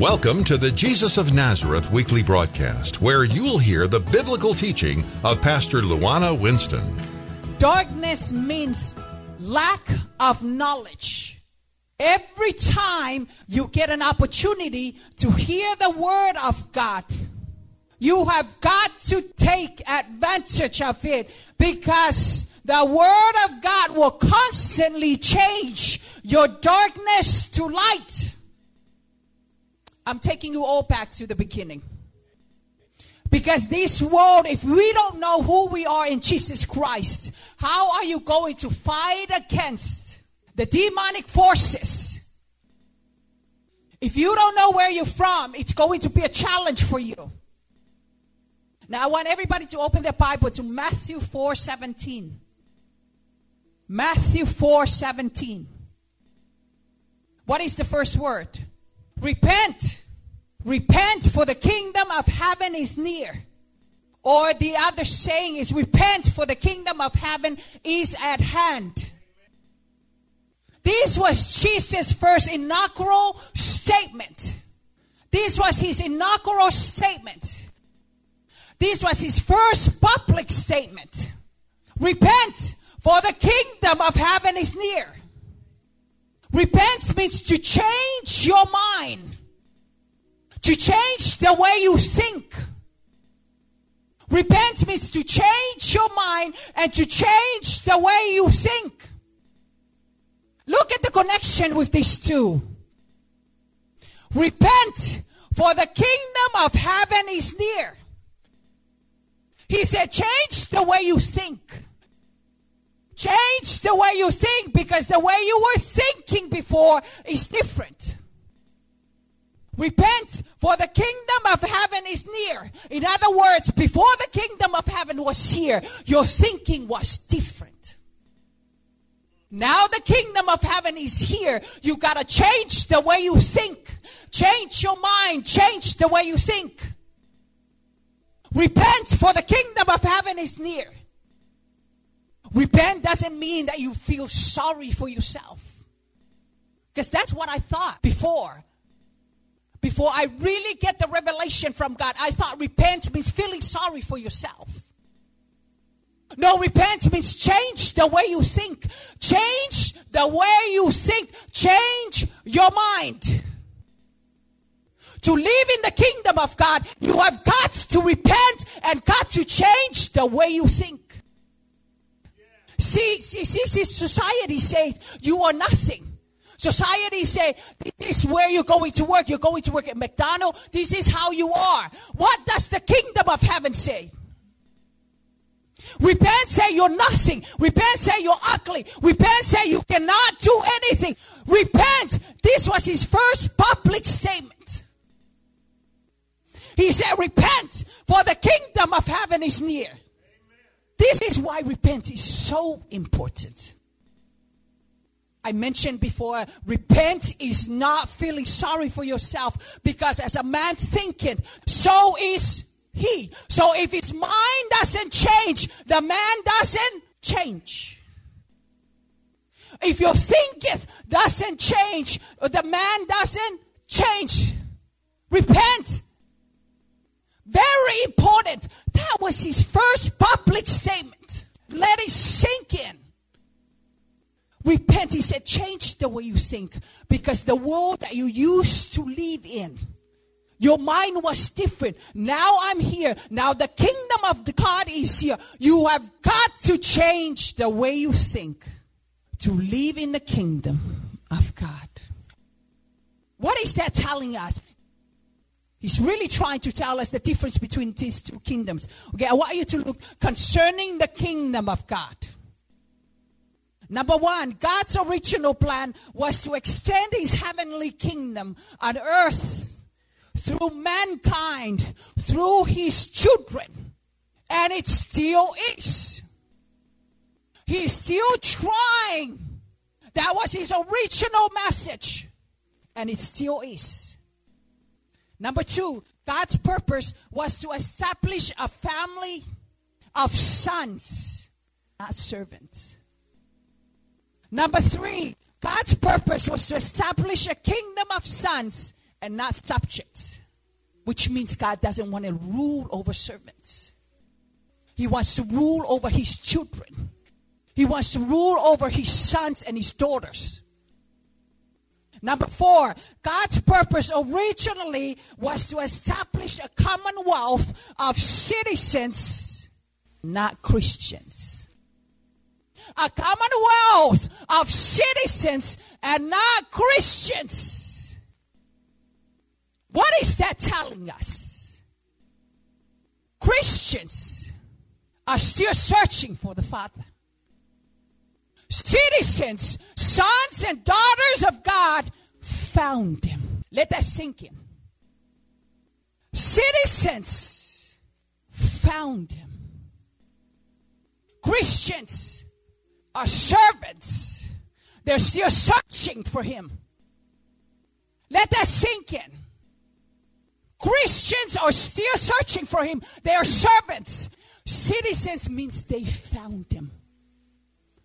Welcome to the Jesus of Nazareth weekly broadcast, where you'll hear the biblical teaching of Pastor Luana Winston. Darkness means lack of knowledge. Every time you get an opportunity to hear the word of God, you have got to take advantage of it because the word of God will constantly change your darkness to light. I'm taking you all back to the beginning. Because this world, if we don't know who we are in Jesus Christ, how are you going to fight against the demonic forces? If you don't know where you're from, it's going to be a challenge for you. Now I want everybody to open their Bible to Matthew 4 17. Matthew 4 17. What is the first word? Repent. Repent, for the kingdom of heaven is near. Or the other saying is, Repent, for the kingdom of heaven is at hand. This was Jesus' first inaugural statement. This was his inaugural statement. This was his first public statement. Repent, for the kingdom of heaven is near. Repent means to change your mind, to change the way you think. Repent means to change your mind and to change the way you think. Look at the connection with these two. Repent, for the kingdom of heaven is near. He said, change the way you think. Change the way you think because the way you were thinking before is different. Repent, for the kingdom of heaven is near. In other words, before the kingdom of heaven was here, your thinking was different. Now the kingdom of heaven is here. You gotta change the way you think. Change your mind. Change the way you think. Repent, for the kingdom of heaven is near. Repent doesn't mean that you feel sorry for yourself. Because that's what I thought before. Before I really get the revelation from God, I thought repent means feeling sorry for yourself. No, repent means change the way you think. Change the way you think. Change your mind. To live in the kingdom of God, you have got to repent and got to change the way you think. See, see, see, see, society says you are nothing. Society say this is where you're going to work. You're going to work at McDonald's. This is how you are. What does the kingdom of heaven say? Repent, say you're nothing. Repent, say you're ugly. Repent, say you cannot do anything. Repent. This was his first public statement. He said, Repent, for the kingdom of heaven is near. This is why repent is so important. I mentioned before, repent is not feeling sorry for yourself because as a man thinketh, so is he. So if his mind doesn't change, the man doesn't change. If your thinketh doesn't change, the man doesn't change. Repent. Very important. That was his first public statement. Let it sink in. Repent, he said, change the way you think because the world that you used to live in, your mind was different. Now I'm here. Now the kingdom of God is here. You have got to change the way you think to live in the kingdom of God. What is that telling us? He's really trying to tell us the difference between these two kingdoms. Okay, I want you to look concerning the kingdom of God. Number one, God's original plan was to extend his heavenly kingdom on earth through mankind, through his children. And it still is. He's still trying. That was his original message. And it still is. Number two, God's purpose was to establish a family of sons, not servants. Number three, God's purpose was to establish a kingdom of sons and not subjects, which means God doesn't want to rule over servants. He wants to rule over his children. He wants to rule over his sons and his daughters. Number four, God's purpose originally was to establish a commonwealth of citizens, not Christians. A commonwealth of citizens and not Christians. What is that telling us? Christians are still searching for the Father citizens, sons and daughters of God, found him. Let that sink in. Citizens found him. Christians are servants. They're still searching for him. Let that sink in. Christians are still searching for him. They are servants. Citizens means they found him.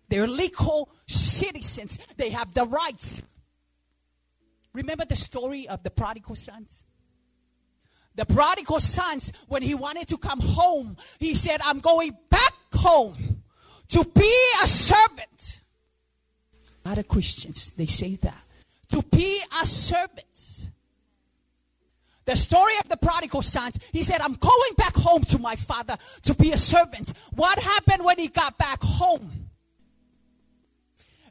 They're legal citizens. They have the rights. Remember the story of the prodigal sons? The prodigal sons, when he wanted to come home, he said, I'm going back home to be a servant. A lot of Christians, they say that. To be a servant. The story of the prodigal son, he said, I'm going back home to my father to be a servant. What happened when he got back home?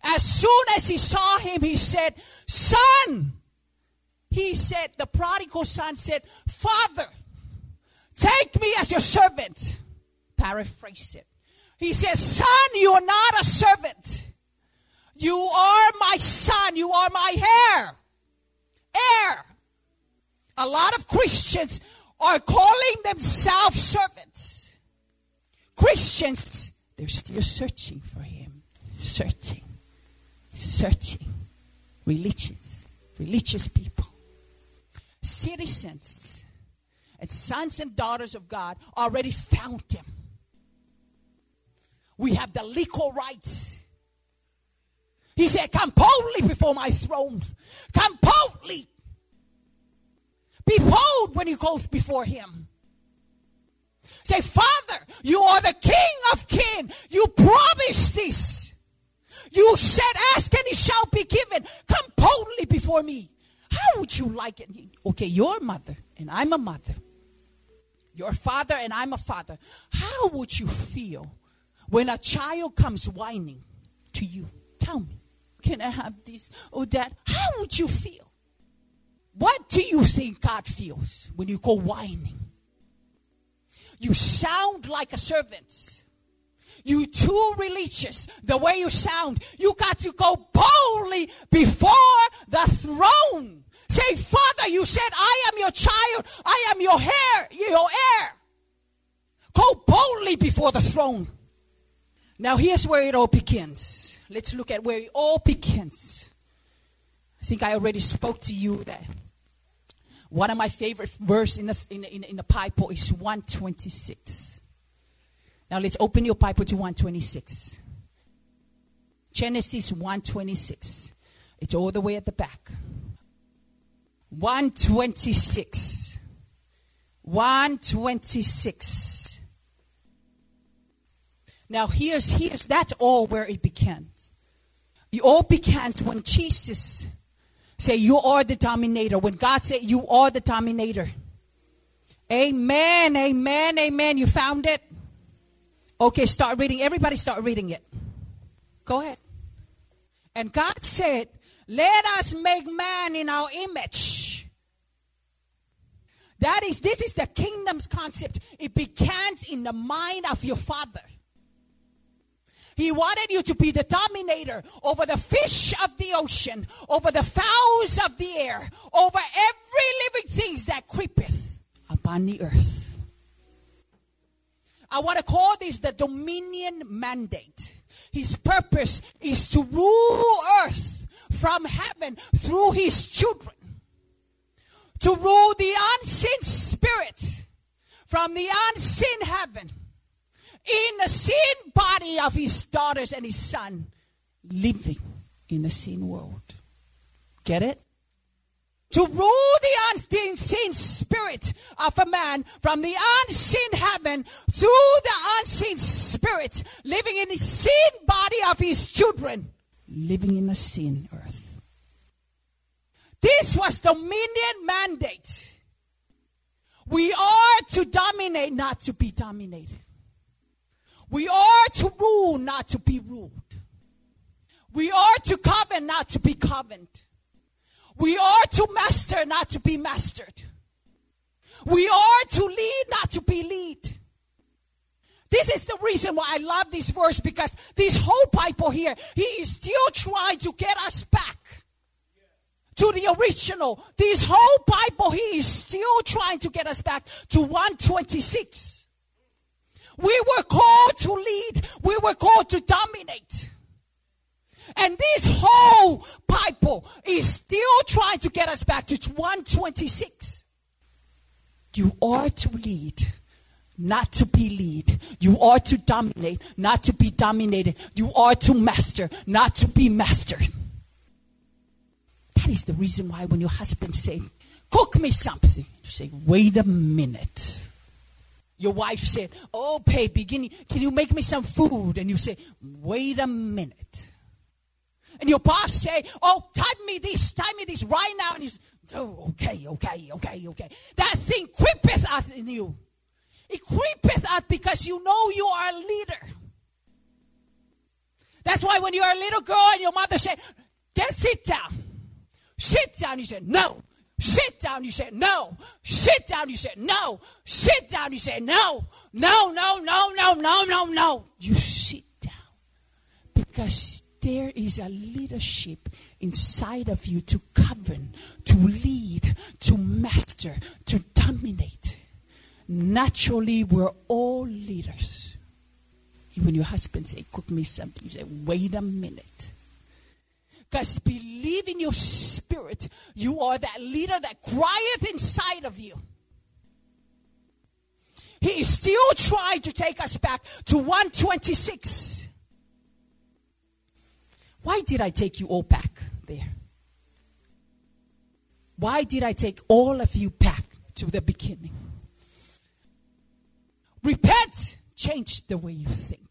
As soon as he saw him, he said, Son, he said, the prodigal son said, Father, take me as your servant. Paraphrase it. He says, Son, you are not a servant. You are my son. You are my heir. Heir. A lot of Christians are calling themselves servants. Christians, they're still searching for him. Searching searching religions, religious people, citizens, and sons and daughters of God already found him. We have the legal rights. He said, Come boldly before my throne. Come boldly. Be bold when you go before him. Say, Father, you are the King of kings. You promised this. You said, Ask and it shall be given. Come boldly before me. How would you like it? Okay, you're a mother and I'm a mother. You're father and I'm a father. How would you feel when a child comes whining to you? Tell me, can I have this or that? How would you feel? What do you think God feels when you go whining? You sound like a servant. You too religious, the way you sound. You got to go boldly before the throne. Say, Father, you said, I am your child. I am your heir, your heir. Go boldly before the throne. Now here's where it all begins. Let's look at where it all begins. I think I already spoke to you that one of my favorite verse in the, in, in, in the Bible is 126. Now let's open your Bible to 126. Genesis 126. It's all the way at the back. 126. 126. Now here's here's that's all where it begins. It all begins when Jesus say you are the dominator. When God said you are the dominator. Amen. Amen. Amen. You found it? Okay, start reading. Everybody start reading it. Go ahead. And God said, Let us make man in our image. That is, this is the kingdom's concept. It begins in the mind of your father. He wanted you to be the dominator over the fish of the ocean, over the fowls of the air, over every living thing that creepeth upon the earth. I want to call this the dominion mandate. His purpose is to rule earth from heaven through his children. To rule the unseen spirit from the unseen heaven in the sin body of his daughters and his son living in the sin world. Get it? To rule the unseen spirit of a man from the unseen heaven through the unseen spirit living in the sin body of his children living in the sin earth. This was dominion mandate. We are to dominate, not to be dominated. We are to rule, not to be ruled. We are to covenant, not to be covenanted. We are to master, not to be mastered. We are to lead, not to be lead. This is the reason why I love this verse because this whole Bible here, he is still trying to get us back to the original. This whole Bible, he is still trying to get us back to 126. We were called to lead. We were called to dominate. And this whole Bible is still trying to get us back to 126. You are to lead, not to be lead. You are to dominate, not to be dominated. You are to master, not to be mastered. That is the reason why when your husband say, cook me something, you say, wait a minute. Your wife said, oh, baby, can you make me some food? And you say, wait a minute. And your boss say, oh, type me this, type me this right now. And you say, oh, okay, okay, okay, okay. That thing creepeth out in you. It creepeth out because you know you are a leader. That's why when you're a little girl and your mother say, get sit down. Sit down, you say, no. Sit down, you say, no. Sit down, you say, no. Sit down, you say, no. No, no, no, no, no, no, no. You sit down. Because there is a leadership inside of you to govern, to lead, to master, to dominate. Naturally, we're all leaders. When your husband say, cook me something, you say, wait a minute. Because believe in your spirit, you are that leader that crieth inside of you. He is still trying to take us back to 126. Why did I take you all back there? Why did I take all of you back to the beginning? Repent, change the way you think,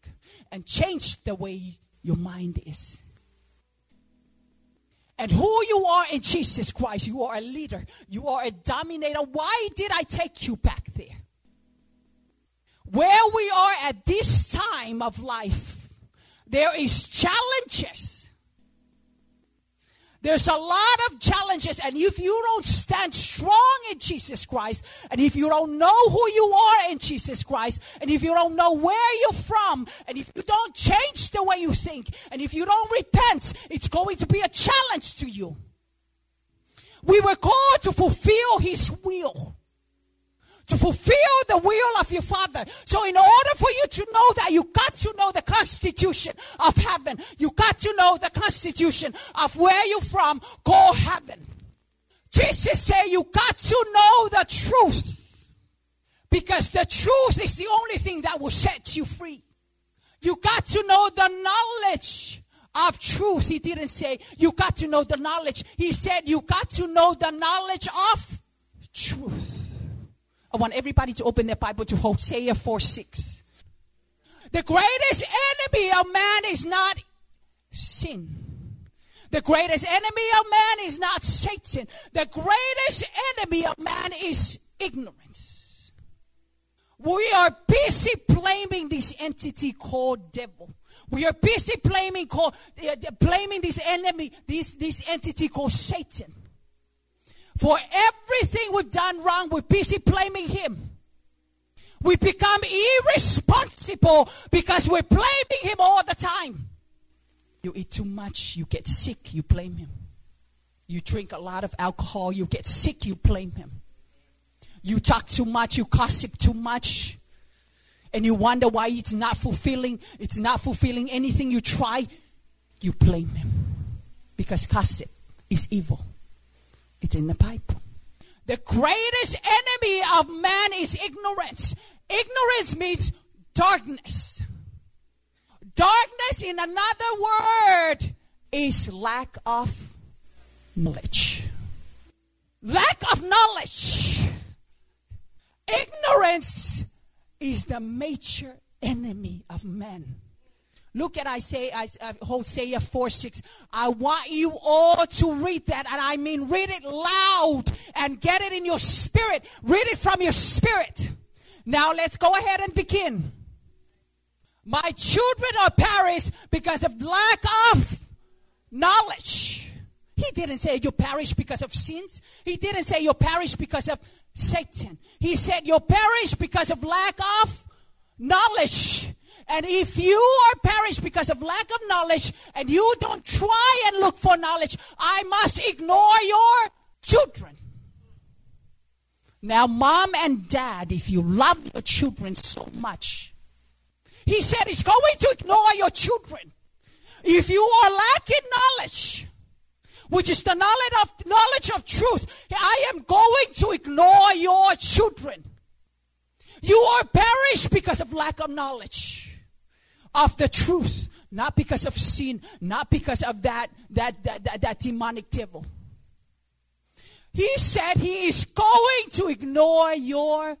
and change the way your mind is. And who you are in Jesus Christ, you are a leader, you are a dominator. Why did I take you back there? Where we are at this time of life, there is challenges there's a lot of challenges, and if you don't stand strong in Jesus Christ, and if you don't know who you are in Jesus Christ, and if you don't know where you're from, and if you don't change the way you think, and if you don't repent, it's going to be a challenge to you. We were called to fulfill His will to fulfill the will of your Father. So, in order for you to know that, you got to know the constitution of heaven. You got to know the constitution of where you're from, go heaven. Jesus said, You got to know the truth. Because the truth is the only thing that will set you free. You got to know the knowledge of truth. He didn't say you got to know the knowledge. He said you got to know the knowledge of truth. I want everybody to open their Bible to Hosea 4 6. The greatest enemy of man is not sin. The greatest enemy of man is not Satan. The greatest enemy of man is ignorance. We are busy blaming this entity called devil. We are busy blaming called, uh, blaming this enemy, this, this entity called Satan. For everything we've done wrong, we're busy blaming Him. We become irresponsible because we're blaming him all the time. You eat too much, you get sick, you blame him. You drink a lot of alcohol, you get sick, you blame him. You talk too much, you gossip too much, and you wonder why it's not fulfilling, it's not fulfilling anything you try, you blame him. Because gossip is evil. It's in the Bible. The greatest enemy of man is ignorance. Ignorance means darkness. Darkness, in another word, is lack of knowledge. Lack of knowledge. Ignorance is the major enemy of man. Look at Isaiah, uh, Hosea 4 6. I want you all to read that, and I mean read it loud and get it in your spirit. Read it from your spirit. Now let's go ahead and begin. My children are perished because of lack of knowledge. He didn't say you perish because of sins. He didn't say you perish because of Satan. He said you perish because of lack of knowledge. And if you are perished because of lack of knowledge and you don't try and look for knowledge, I must ignore your children. Now, mom and dad, if you love your children so much, he said he's going to ignore your children. If you are lacking knowledge, which is the knowledge of knowledge of truth, I am going to ignore your children. You are perished because of lack of knowledge of the truth, not because of sin, not because of that that that, that, that demonic devil. He said he is going to ignore your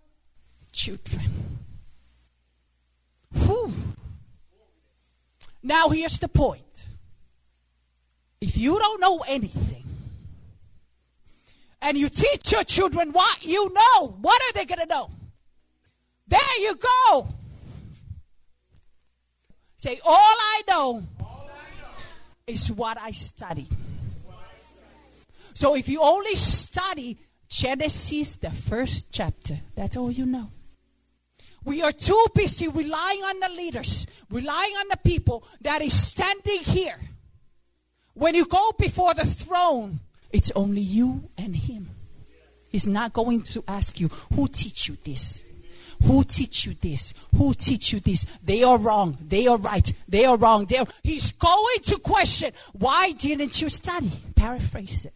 children. Whew. Now, here's the point. If you don't know anything, and you teach your children what you know, what are they going to know? There you go. Say, all I know, all I know. is what I study. So if you only study Genesis, the first chapter, that's all you know. We are too busy relying on the leaders, relying on the people that is standing here. When you go before the throne, it's only you and him. He's not going to ask you, who teach you this? Who teach you this? Who teach you this? They are wrong. They are right. They are wrong. They are... He's going to question, why didn't you study? Paraphrase it.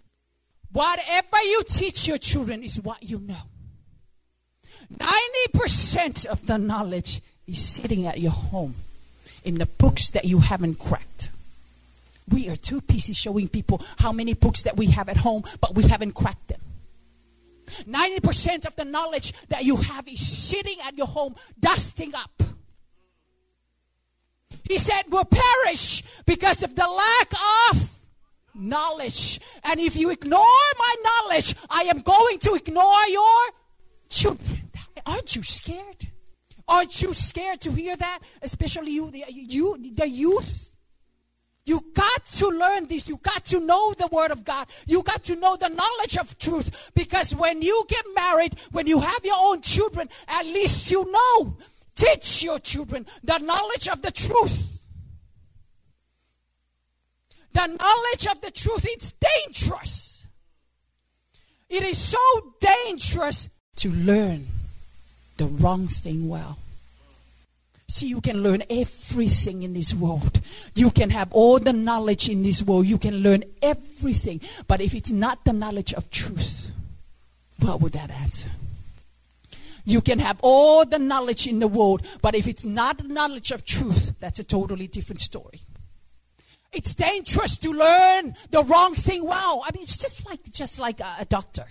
Whatever you teach your children is what you know. 90% of the knowledge is sitting at your home in the books that you haven't cracked. We are too busy showing people how many books that we have at home, but we haven't cracked them. 90% of the knowledge that you have is sitting at your home, dusting up. He said, we'll perish because of the lack of knowledge. And if you ignore my knowledge, I am going to ignore your children. Aren't you scared? Aren't you scared to hear that? Especially you, the, you, the youth. You got to learn this. You got to know the Word of God. You got to know the knowledge of truth. Because when you get married, when you have your own children, at least you know. Teach your children the knowledge of the truth. The knowledge of the truth, it's dangerous. It is so dangerous to learn the wrong thing well. See, you can learn everything in this world. You can have all the knowledge in this world. You can learn everything. But if it's not the knowledge of truth, what would that answer? You can have all the knowledge in the world, but if it's not the knowledge of truth, that's a totally different story. It's dangerous to learn the wrong thing well. I mean, it's just like just like a, a doctor.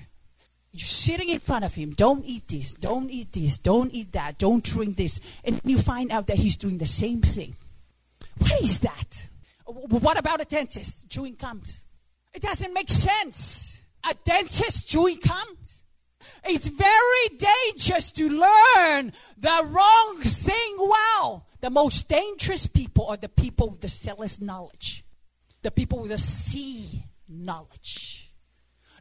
You're sitting in front of him. Don't eat this. Don't eat this. Don't eat that. Don't drink this. And you find out that he's doing the same thing. What is that? What about a dentist chewing gums? It doesn't make sense. A dentist chewing gums? It's very dangerous to learn the wrong thing well. The most dangerous people are the people with the zealous knowledge, the people with the sea knowledge.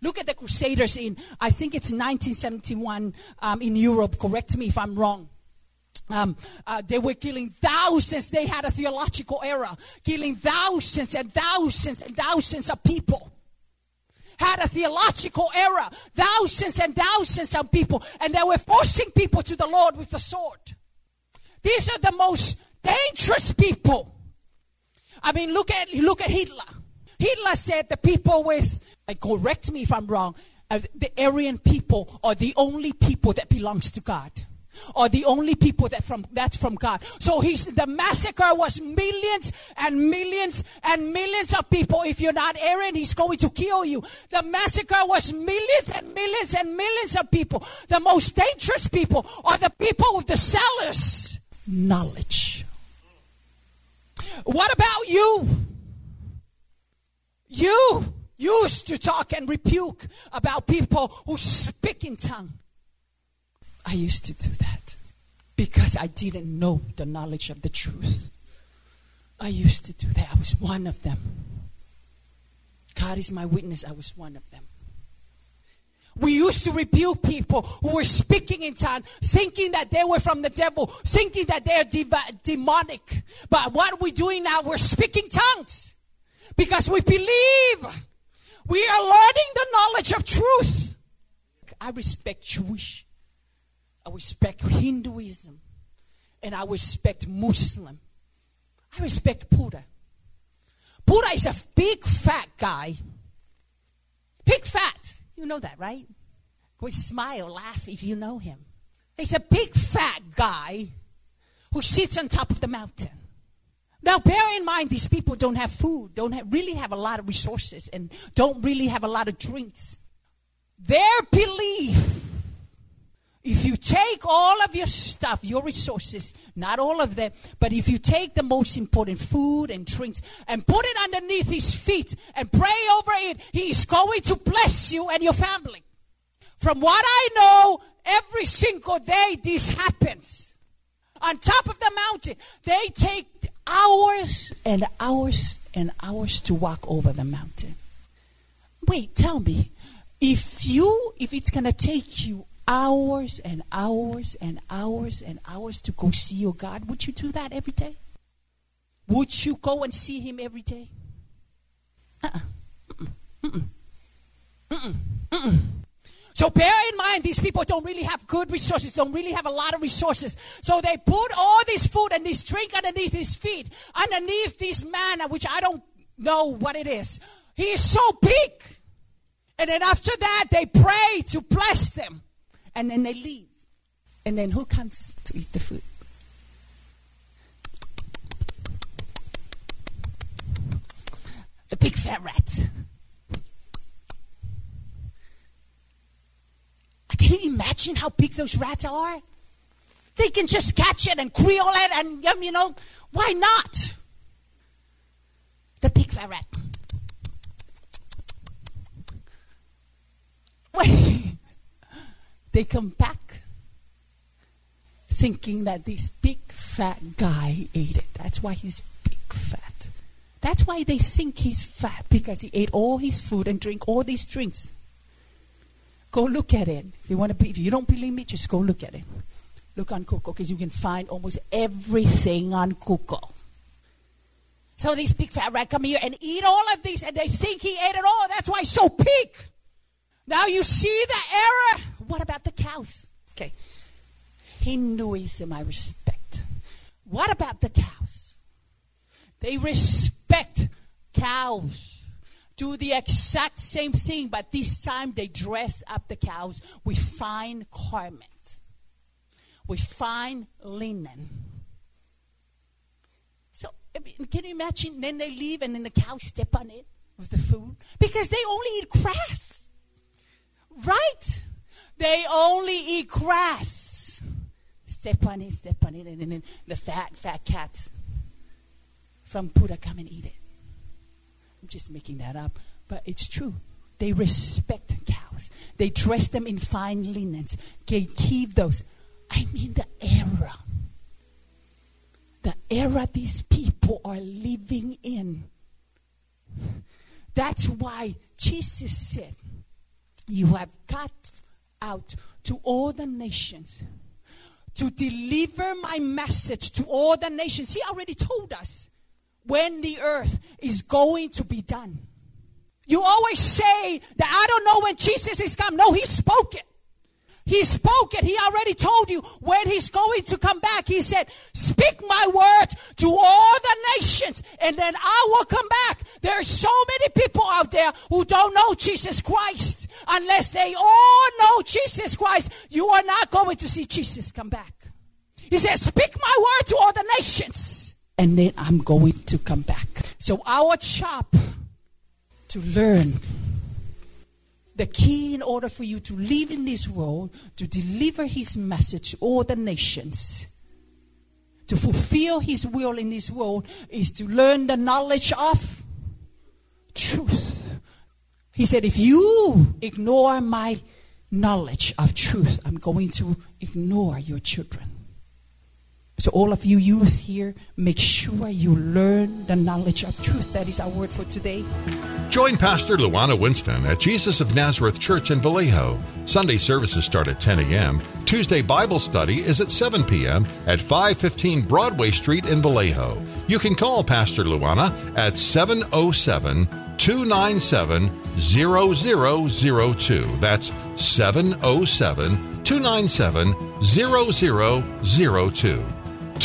Look at the Crusaders in, I think it's 1971 um, in Europe. Correct me if I'm wrong. um, uh, they were killing thousands. They had a theological error, killing thousands and thousands and thousands of people. Had a theological error, thousands and thousands of people, and they were forcing people to the Lord with the sword. These are the most dangerous people. I mean, look at look at Hitler. Hitler said the people with, uh, correct me if I'm wrong, uh, the Aryan people are the only people that belongs to God are the only people that from that's from God. So he's the massacre was millions and millions and millions of people. If you're not Aryan, he's going to kill you. The massacre was millions and millions and millions of people. The most dangerous people are the people with the sellers knowledge. What about you? You used to talk and rebuke about people who speak in tongue. I used to do that because I didn't know the knowledge of the truth. I used to do that. I was one of them. God is my witness, I was one of them. We used to rebuke people who were speaking in tongues, thinking that they were from the devil, thinking that they're div- demonic. But what are we're doing now, we're speaking tongues because we believe we are learning the knowledge of truth. I respect Jewish, I respect Hinduism, and I respect Muslim. I respect Buddha. Buddha is a big fat guy. Big fat. You know that, right? We smile, laugh if you know him. He's a big fat guy who sits on top of the mountain. Now, bear in mind, these people don't have food, don't have, really have a lot of resources, and don't really have a lot of drinks. Their belief if you take all of your stuff, your resources, not all of them, but if you take the most important food and drinks and put it underneath his feet and pray over it, he is going to bless you and your family. From what I know, every single day this happens. On top of the mountain, they take hours and hours and hours to walk over the mountain. Wait, tell me, if you if it's to take you hours and hours and hours and hours to go see your God, would you do that every day? Would you go and see Him every day? Uh-uh. So bear in mind, these people don't really have good resources, don't really have a lot of resources. So they put all this food and this drink underneath his feet, underneath this man, which I don't know what it is. He is so big. And then after that, they pray to bless them and then they leave. And then who comes to eat the food? The big fat rat. Can you imagine how big those rats are? They can just catch it and creel it, and you know, why not? The big fat rat. Wait. They come back thinking that this big fat guy ate it. That's why he's big fat. That's why they think he's fat because he ate all his food and drink all these drinks. Go look at it. If you want to if you don't believe me, just go look at it. Look on Google because you can find almost everything on Google. So these big fat rat come here and eat all of these, and they think he ate it all. That's why he's so big. Now you see the error. What about the cows? Okay. Hinduism, I respect. What about the cows? They respect cows. Do the exact same thing, but this time they dress up the cows with fine garment, with fine linen. So, can you imagine? Then they leave and then the cows step on it with the food because they only eat grass. Right? They only eat grass. Step on it, step on it, and then the fat, fat cats from Buddha come and eat it. I'm just making that up, but it's true. They respect cows. They dress them in fine linens. They keep those. I mean, the era. The era these people are living in. That's why Jesus said, you have got out to all the nations to deliver my message to all the nations. He already told us when the earth is going to be done. You always say that I don't know when Jesus is come. No, he spoke it. He spoke it. He already told you when he's going to come back. He said, speak my word to all the nations and then I will come back. There are so many people out there who don't know Jesus Christ. Unless they all know Jesus Christ, you are not going to see Jesus come back. He said, speak my word to all the nations and then I'm going to come back. So our job to learn the key in order for you to live in this world, to deliver his message to all the nations, to fulfill his will in this world, is to learn the knowledge of truth. He said, if you ignore my knowledge of truth, I'm going to ignore your children. So, all of you youth here, make sure you learn the knowledge of truth. That is our word for today. Join Pastor Luana Winston at Jesus of Nazareth Church in Vallejo. Sunday services start at 10 a.m. Tuesday Bible study is at 7 p.m. at 515 Broadway Street in Vallejo. You can call Pastor Luana at 707 297 0002. That's 707 297 0002.